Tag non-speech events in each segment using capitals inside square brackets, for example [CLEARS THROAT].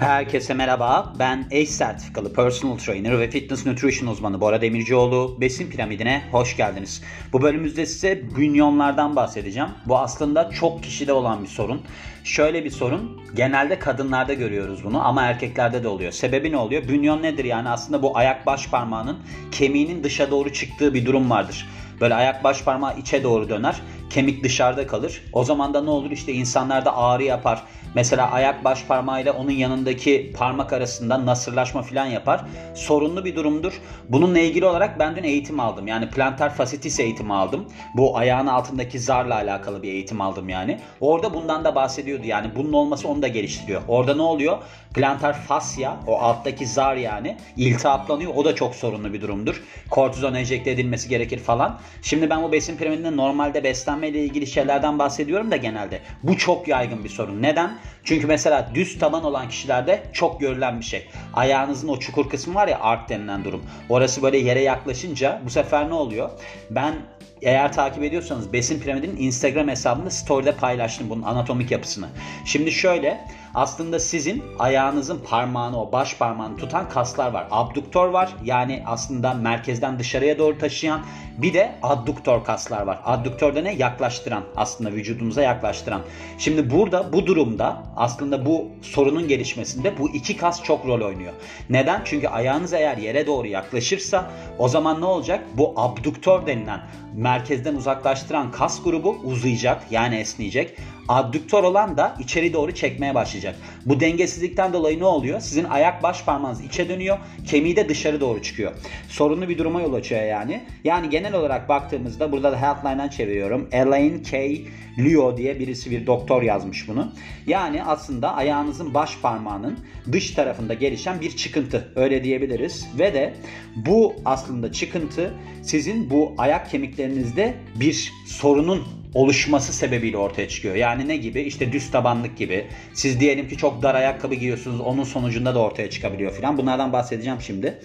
Herkese merhaba. Ben ACE sertifikalı personal trainer ve fitness nutrition uzmanı Bora Demircioğlu. Besin piramidine hoş geldiniz. Bu bölümümüzde size bünyonlardan bahsedeceğim. Bu aslında çok kişide olan bir sorun. Şöyle bir sorun. Genelde kadınlarda görüyoruz bunu ama erkeklerde de oluyor. Sebebi ne oluyor? Bünyon nedir yani? Aslında bu ayak baş parmağının kemiğinin dışa doğru çıktığı bir durum vardır. Böyle ayak baş parmağı içe doğru döner. Kemik dışarıda kalır. O zaman da ne olur? İşte insanlarda ağrı yapar. Mesela ayak baş parmağıyla onun yanındaki parmak arasında nasırlaşma falan yapar. Sorunlu bir durumdur. Bununla ilgili olarak ben dün eğitim aldım. Yani plantar fascitis eğitimi aldım. Bu ayağın altındaki zarla alakalı bir eğitim aldım yani. Orada bundan da bahsediyordu. Yani bunun olması onu da geliştiriyor. Orada ne oluyor? Plantar fasya, o alttaki zar yani iltihaplanıyor. O da çok sorunlu bir durumdur. Kortizon enjekte edilmesi gerekir falan. Şimdi ben bu besin piramidinde normalde beslenme ile ilgili şeylerden bahsediyorum da genelde. Bu çok yaygın bir sorun. Neden? Çünkü mesela düz taban olan kişilerde çok görülen bir şey. Ayağınızın o çukur kısmı var ya ark denilen durum. Orası böyle yere yaklaşınca bu sefer ne oluyor? Ben eğer takip ediyorsanız Besin Piramid'in Instagram hesabında story'de paylaştım bunun anatomik yapısını. Şimdi şöyle aslında sizin ayağınızın parmağını o baş parmağını tutan kaslar var. Abduktör var yani aslında merkezden dışarıya doğru taşıyan bir de adduktor kaslar var. Adduktor da ne? Yaklaştıran aslında vücudumuza yaklaştıran. Şimdi burada bu durumda aslında bu sorunun gelişmesinde bu iki kas çok rol oynuyor. Neden? Çünkü ayağınız eğer yere doğru yaklaşırsa o zaman ne olacak? Bu abduktör denilen merkezden uzaklaştıran kas grubu uzayacak yani esneyecek. Addüktör olan da içeri doğru çekmeye başlayacak. Bu dengesizlikten dolayı ne oluyor? Sizin ayak baş parmağınız içe dönüyor, kemiği de dışarı doğru çıkıyor. Sorunlu bir duruma yol açıyor yani. Yani genel olarak baktığımızda burada da Healthline'dan çeviriyorum. Elaine K. Leo diye birisi bir doktor yazmış bunu. Yani aslında ayağınızın baş parmağının dış tarafında gelişen bir çıkıntı öyle diyebiliriz. Ve de bu aslında çıkıntı sizin bu ayak kemiklerinizde bir sorunun oluşması sebebiyle ortaya çıkıyor. Yani ne gibi? İşte düz tabanlık gibi. Siz diyelim ki çok dar ayakkabı giyiyorsunuz. Onun sonucunda da ortaya çıkabiliyor filan. Bunlardan bahsedeceğim şimdi.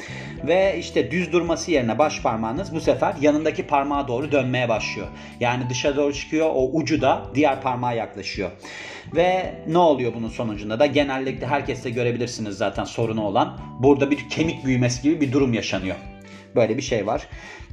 Ve işte düz durması yerine baş parmağınız bu sefer yanındaki parmağa doğru dönmeye başlıyor. Yani dışa doğru çıkıyor. O ucu da diğer parmağa yaklaşıyor. Ve ne oluyor bunun sonucunda da? Genellikle herkes de görebilirsiniz zaten sorunu olan. Burada bir kemik büyümesi gibi bir durum yaşanıyor. Böyle bir şey var.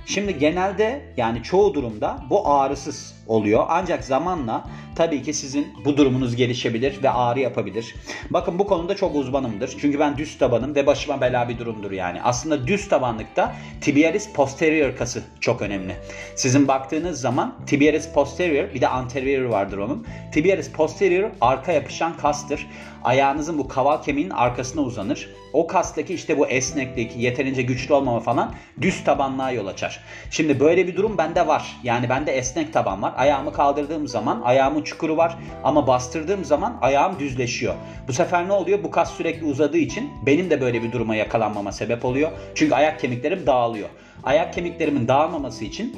Şimdi genelde yani çoğu durumda bu ağrısız oluyor. Ancak zamanla tabii ki sizin bu durumunuz gelişebilir ve ağrı yapabilir. Bakın bu konuda çok uzmanımdır. Çünkü ben düz tabanım ve başıma bela bir durumdur yani. Aslında düz tabanlıkta tibialis posterior kası çok önemli. Sizin baktığınız zaman tibialis posterior bir de anterior vardır onun. Tibialis posterior arka yapışan kastır. Ayağınızın bu kaval kemiğinin arkasına uzanır. O kastaki işte bu esneklik, yeterince güçlü olmama falan düz tabanlığa yol açar. Şimdi böyle bir durum bende var. Yani bende esnek taban var. Ayağımı kaldırdığım zaman ayağımın çukuru var ama bastırdığım zaman ayağım düzleşiyor. Bu sefer ne oluyor? Bu kas sürekli uzadığı için benim de böyle bir duruma yakalanmama sebep oluyor. Çünkü ayak kemiklerim dağılıyor. Ayak kemiklerimin dağılmaması için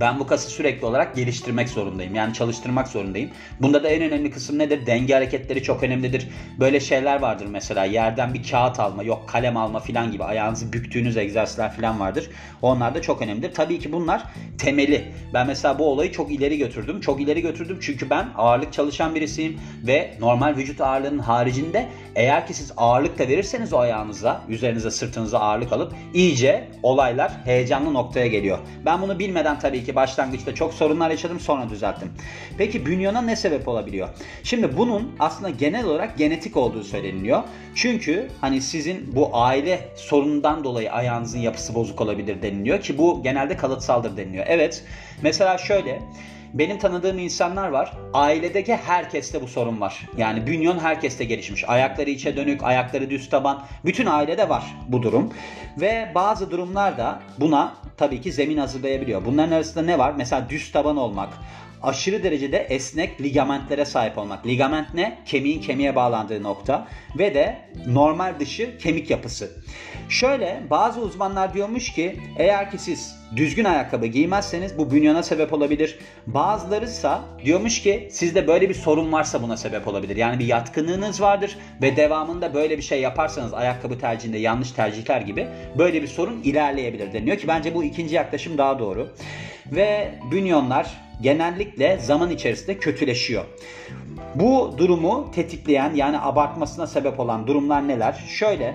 ben bu kası sürekli olarak geliştirmek zorundayım. Yani çalıştırmak zorundayım. Bunda da en önemli kısım nedir? Denge hareketleri çok önemlidir. Böyle şeyler vardır mesela yerden bir kağıt alma, yok kalem alma filan gibi ayağınızı büktüğünüz egzersizler filan vardır. Onlar da çok önemlidir. Tabii ki bunlar temeli. Ben mesela bu olayı çok ileri götürdüm. Çok ileri götürdüm çünkü ben ağırlık çalışan birisiyim ve normal vücut ağırlığının haricinde eğer ki siz ağırlık da verirseniz o ayağınıza, üzerinize sırtınıza ağırlık alıp iyice olaylar heyecanlı noktaya geliyor. Ben bunu bilmeden tabii ki başlangıçta çok sorunlar yaşadım sonra düzelttim. Peki bünyona ne sebep olabiliyor? Şimdi bunun aslında genel olarak genetik olduğu söyleniliyor. Çünkü hani sizin bu aile sorunundan dolayı ayağınızın yapısı bozuk olabilir deniliyor ki bu genelde kalıtsaldır deniliyor. Evet mesela şöyle benim tanıdığım insanlar var. Ailedeki herkeste bu sorun var. Yani bünyon herkeste gelişmiş. Ayakları içe dönük, ayakları düz taban. Bütün ailede var bu durum. Ve bazı durumlarda buna tabii ki zemin hazırlayabiliyor. Bunların arasında ne var? Mesela düz taban olmak, aşırı derecede esnek ligamentlere sahip olmak. Ligament ne? Kemiğin kemiğe bağlandığı nokta ve de normal dışı kemik yapısı. Şöyle bazı uzmanlar diyormuş ki eğer ki siz düzgün ayakkabı giymezseniz bu bünyana sebep olabilir. Bazıları ise diyormuş ki sizde böyle bir sorun varsa buna sebep olabilir. Yani bir yatkınlığınız vardır ve devamında böyle bir şey yaparsanız ayakkabı tercihinde yanlış tercihler gibi böyle bir sorun ilerleyebilir deniyor ki bence bu ikinci yaklaşım daha doğru. Ve bünyonlar genellikle zaman içerisinde kötüleşiyor. Bu durumu tetikleyen yani abartmasına sebep olan durumlar neler? Şöyle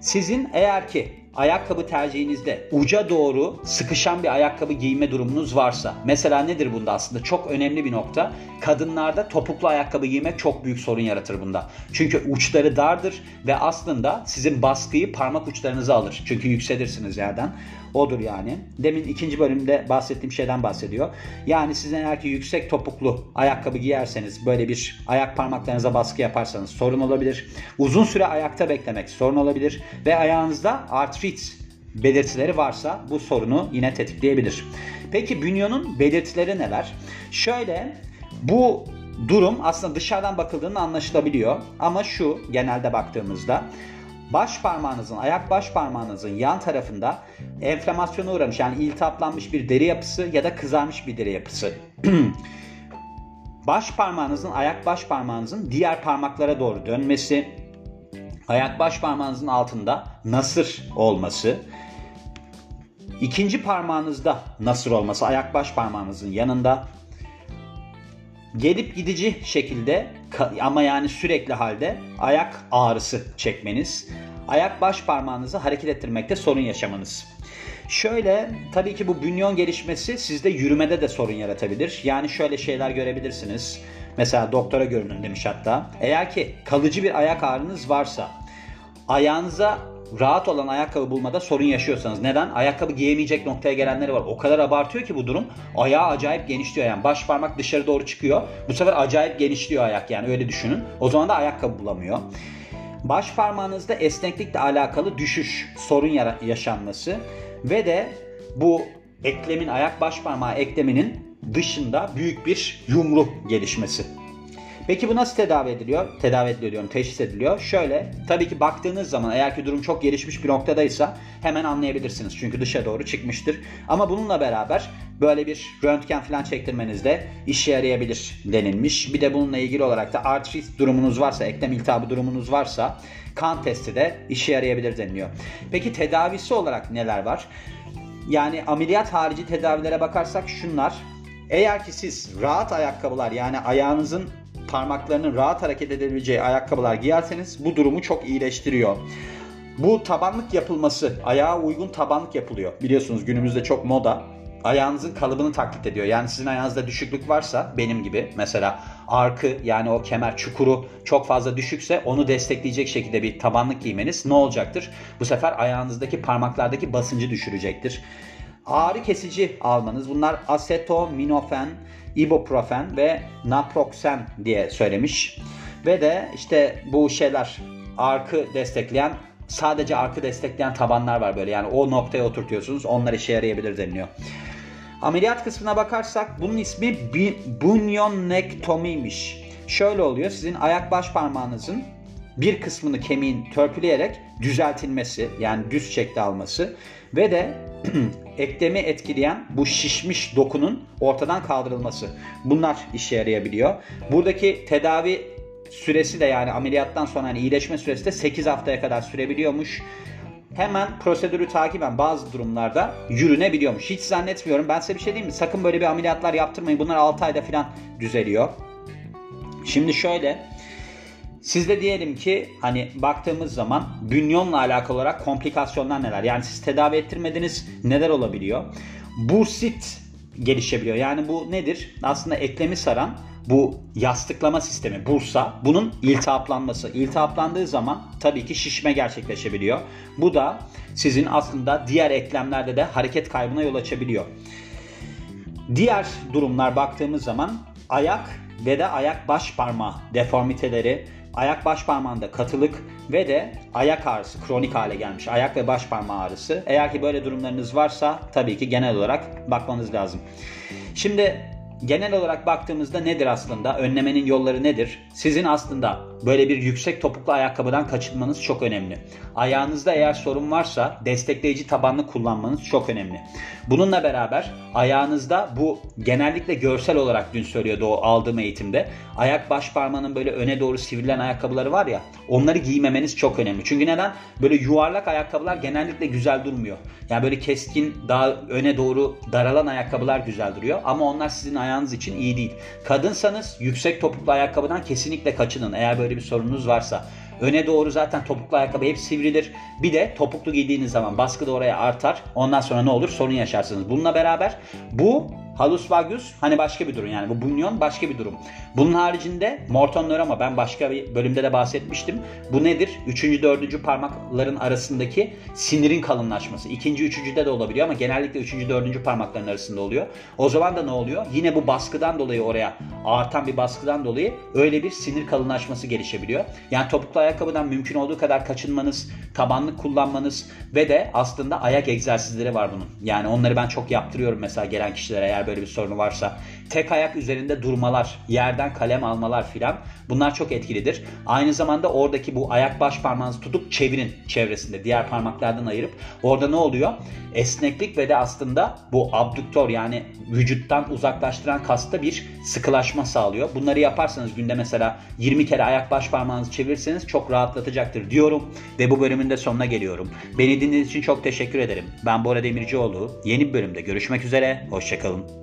sizin eğer ki ayakkabı tercihinizde uca doğru sıkışan bir ayakkabı giyme durumunuz varsa mesela nedir bunda aslında çok önemli bir nokta kadınlarda topuklu ayakkabı giymek çok büyük sorun yaratır bunda. Çünkü uçları dardır ve aslında sizin baskıyı parmak uçlarınıza alır. Çünkü yükselirsiniz yerden. Odur yani. Demin ikinci bölümde bahsettiğim şeyden bahsediyor. Yani sizin eğer ki yüksek topuklu ayakkabı giyerseniz böyle bir ayak parmaklarınıza baskı yaparsanız sorun olabilir. Uzun süre ayakta beklemek sorun olabilir. Ve ayağınızda artrit belirtileri varsa bu sorunu yine tetikleyebilir. Peki bünyonun belirtileri neler? Şöyle bu durum aslında dışarıdan bakıldığında anlaşılabiliyor. Ama şu genelde baktığımızda baş parmağınızın, ayak baş parmağınızın yan tarafında enflamasyona uğramış yani iltihaplanmış bir deri yapısı ya da kızarmış bir deri yapısı. [CLEARS THROAT] baş parmağınızın, ayak baş parmağınızın diğer parmaklara doğru dönmesi, ayak baş parmağınızın altında nasır olması, ikinci parmağınızda nasır olması, ayak baş parmağınızın yanında, gelip gidici şekilde ama yani sürekli halde ayak ağrısı çekmeniz, ayak baş parmağınızı hareket ettirmekte sorun yaşamanız. Şöyle tabii ki bu bünyon gelişmesi sizde yürümede de sorun yaratabilir. Yani şöyle şeyler görebilirsiniz. Mesela doktora görünün demiş hatta. Eğer ki kalıcı bir ayak ağrınız varsa ayağınıza rahat olan ayakkabı bulmada sorun yaşıyorsanız neden? Ayakkabı giyemeyecek noktaya gelenleri var. O kadar abartıyor ki bu durum. Ayağı acayip genişliyor yani. Baş parmak dışarı doğru çıkıyor. Bu sefer acayip genişliyor ayak yani öyle düşünün. O zaman da ayakkabı bulamıyor. Baş parmağınızda esneklikle alakalı düşüş, sorun yaşanması ve de bu eklemin ayak baş parmağı ekleminin dışında büyük bir yumru gelişmesi. Peki bu nasıl tedavi ediliyor? Tedavi ediliyor diyorum, teşhis ediliyor. Şöyle, tabii ki baktığınız zaman eğer ki durum çok gelişmiş bir noktadaysa hemen anlayabilirsiniz. Çünkü dışa doğru çıkmıştır. Ama bununla beraber böyle bir röntgen falan çektirmenizde işe yarayabilir denilmiş. Bir de bununla ilgili olarak da artrit durumunuz varsa, eklem iltihabı durumunuz varsa kan testi de işe yarayabilir deniliyor. Peki tedavisi olarak neler var? Yani ameliyat harici tedavilere bakarsak şunlar. Eğer ki siz rahat ayakkabılar yani ayağınızın parmaklarının rahat hareket edebileceği ayakkabılar giyerseniz bu durumu çok iyileştiriyor. Bu tabanlık yapılması, ayağa uygun tabanlık yapılıyor. Biliyorsunuz günümüzde çok moda. Ayağınızın kalıbını taklit ediyor. Yani sizin ayağınızda düşüklük varsa benim gibi mesela arkı yani o kemer çukuru çok fazla düşükse onu destekleyecek şekilde bir tabanlık giymeniz ne olacaktır? Bu sefer ayağınızdaki parmaklardaki basıncı düşürecektir. Ağrı kesici almanız bunlar asetominofen, ibuprofen ve naproxen diye söylemiş. Ve de işte bu şeyler arkı destekleyen sadece arkı destekleyen tabanlar var böyle. Yani o noktaya oturtuyorsunuz. Onlar işe yarayabilir deniliyor. Ameliyat kısmına bakarsak bunun ismi bunyonektomiymiş. Şöyle oluyor. Sizin ayak baş parmağınızın bir kısmını kemiğin törpüleyerek düzeltilmesi yani düz şekli alması ve de [CLEARS THROAT] eklemi etkileyen bu şişmiş dokunun ortadan kaldırılması. Bunlar işe yarayabiliyor. Buradaki tedavi süresi de yani ameliyattan sonra yani iyileşme süresi de 8 haftaya kadar sürebiliyormuş. Hemen prosedürü takiben bazı durumlarda yürünebiliyormuş. Hiç zannetmiyorum. Ben size bir şey diyeyim mi? Sakın böyle bir ameliyatlar yaptırmayın. Bunlar 6 ayda falan düzeliyor. Şimdi şöyle Sizde diyelim ki hani baktığımız zaman bünyonla alakalı olarak komplikasyonlar neler? Yani siz tedavi ettirmediniz neler olabiliyor? Bursit gelişebiliyor. Yani bu nedir? Aslında eklemi saran bu yastıklama sistemi bursa bunun iltihaplanması. İltihaplandığı zaman tabii ki şişme gerçekleşebiliyor. Bu da sizin aslında diğer eklemlerde de hareket kaybına yol açabiliyor. Diğer durumlar baktığımız zaman ayak ve de ayak baş parmağı deformiteleri, ayak baş parmağında katılık ve de ayak ağrısı kronik hale gelmiş. Ayak ve baş parmağı ağrısı. Eğer ki böyle durumlarınız varsa tabii ki genel olarak bakmanız lazım. Şimdi genel olarak baktığımızda nedir aslında? Önlemenin yolları nedir? Sizin aslında böyle bir yüksek topuklu ayakkabıdan kaçınmanız çok önemli. Ayağınızda eğer sorun varsa destekleyici tabanlı kullanmanız çok önemli. Bununla beraber ayağınızda bu genellikle görsel olarak dün söylüyordu o aldığım eğitimde. Ayak baş parmağının böyle öne doğru sivrilen ayakkabıları var ya onları giymemeniz çok önemli. Çünkü neden? Böyle yuvarlak ayakkabılar genellikle güzel durmuyor. Yani böyle keskin daha öne doğru daralan ayakkabılar güzel duruyor. Ama onlar sizin ayağınız için iyi değil. Kadınsanız yüksek topuklu ayakkabıdan kesinlikle kaçının eğer böyle bir sorununuz varsa. Öne doğru zaten topuklu ayakkabı hep sivrilir. Bir de topuklu giydiğiniz zaman baskı da oraya artar. Ondan sonra ne olur? Sorun yaşarsınız. Bununla beraber bu Halus vagus hani başka bir durum yani bu bunyon başka bir durum. Bunun haricinde Morton ama ben başka bir bölümde de bahsetmiştim. Bu nedir? Üçüncü, dördüncü parmakların arasındaki sinirin kalınlaşması. İkinci, üçüncüde de olabiliyor ama genellikle üçüncü, dördüncü parmakların arasında oluyor. O zaman da ne oluyor? Yine bu baskıdan dolayı oraya artan bir baskıdan dolayı öyle bir sinir kalınlaşması gelişebiliyor. Yani topuklu ayakkabıdan mümkün olduğu kadar kaçınmanız, tabanlık kullanmanız ve de aslında ayak egzersizleri var bunun. Yani onları ben çok yaptırıyorum mesela gelen kişilere eğer böyle bir sorunu varsa. Tek ayak üzerinde durmalar, yerden kalem almalar filan bunlar çok etkilidir. Aynı zamanda oradaki bu ayak baş parmağınızı tutup çevirin çevresinde diğer parmaklardan ayırıp orada ne oluyor? Esneklik ve de aslında bu abduktör yani vücuttan uzaklaştıran kasta bir sıkılaşma sağlıyor. Bunları yaparsanız günde mesela 20 kere ayak baş parmağınızı çevirirseniz çok rahatlatacaktır diyorum ve bu bölümün de sonuna geliyorum. Beni dinlediğiniz için çok teşekkür ederim. Ben Bora Demircioğlu. Yeni bir bölümde görüşmek üzere. Hoşçakalın.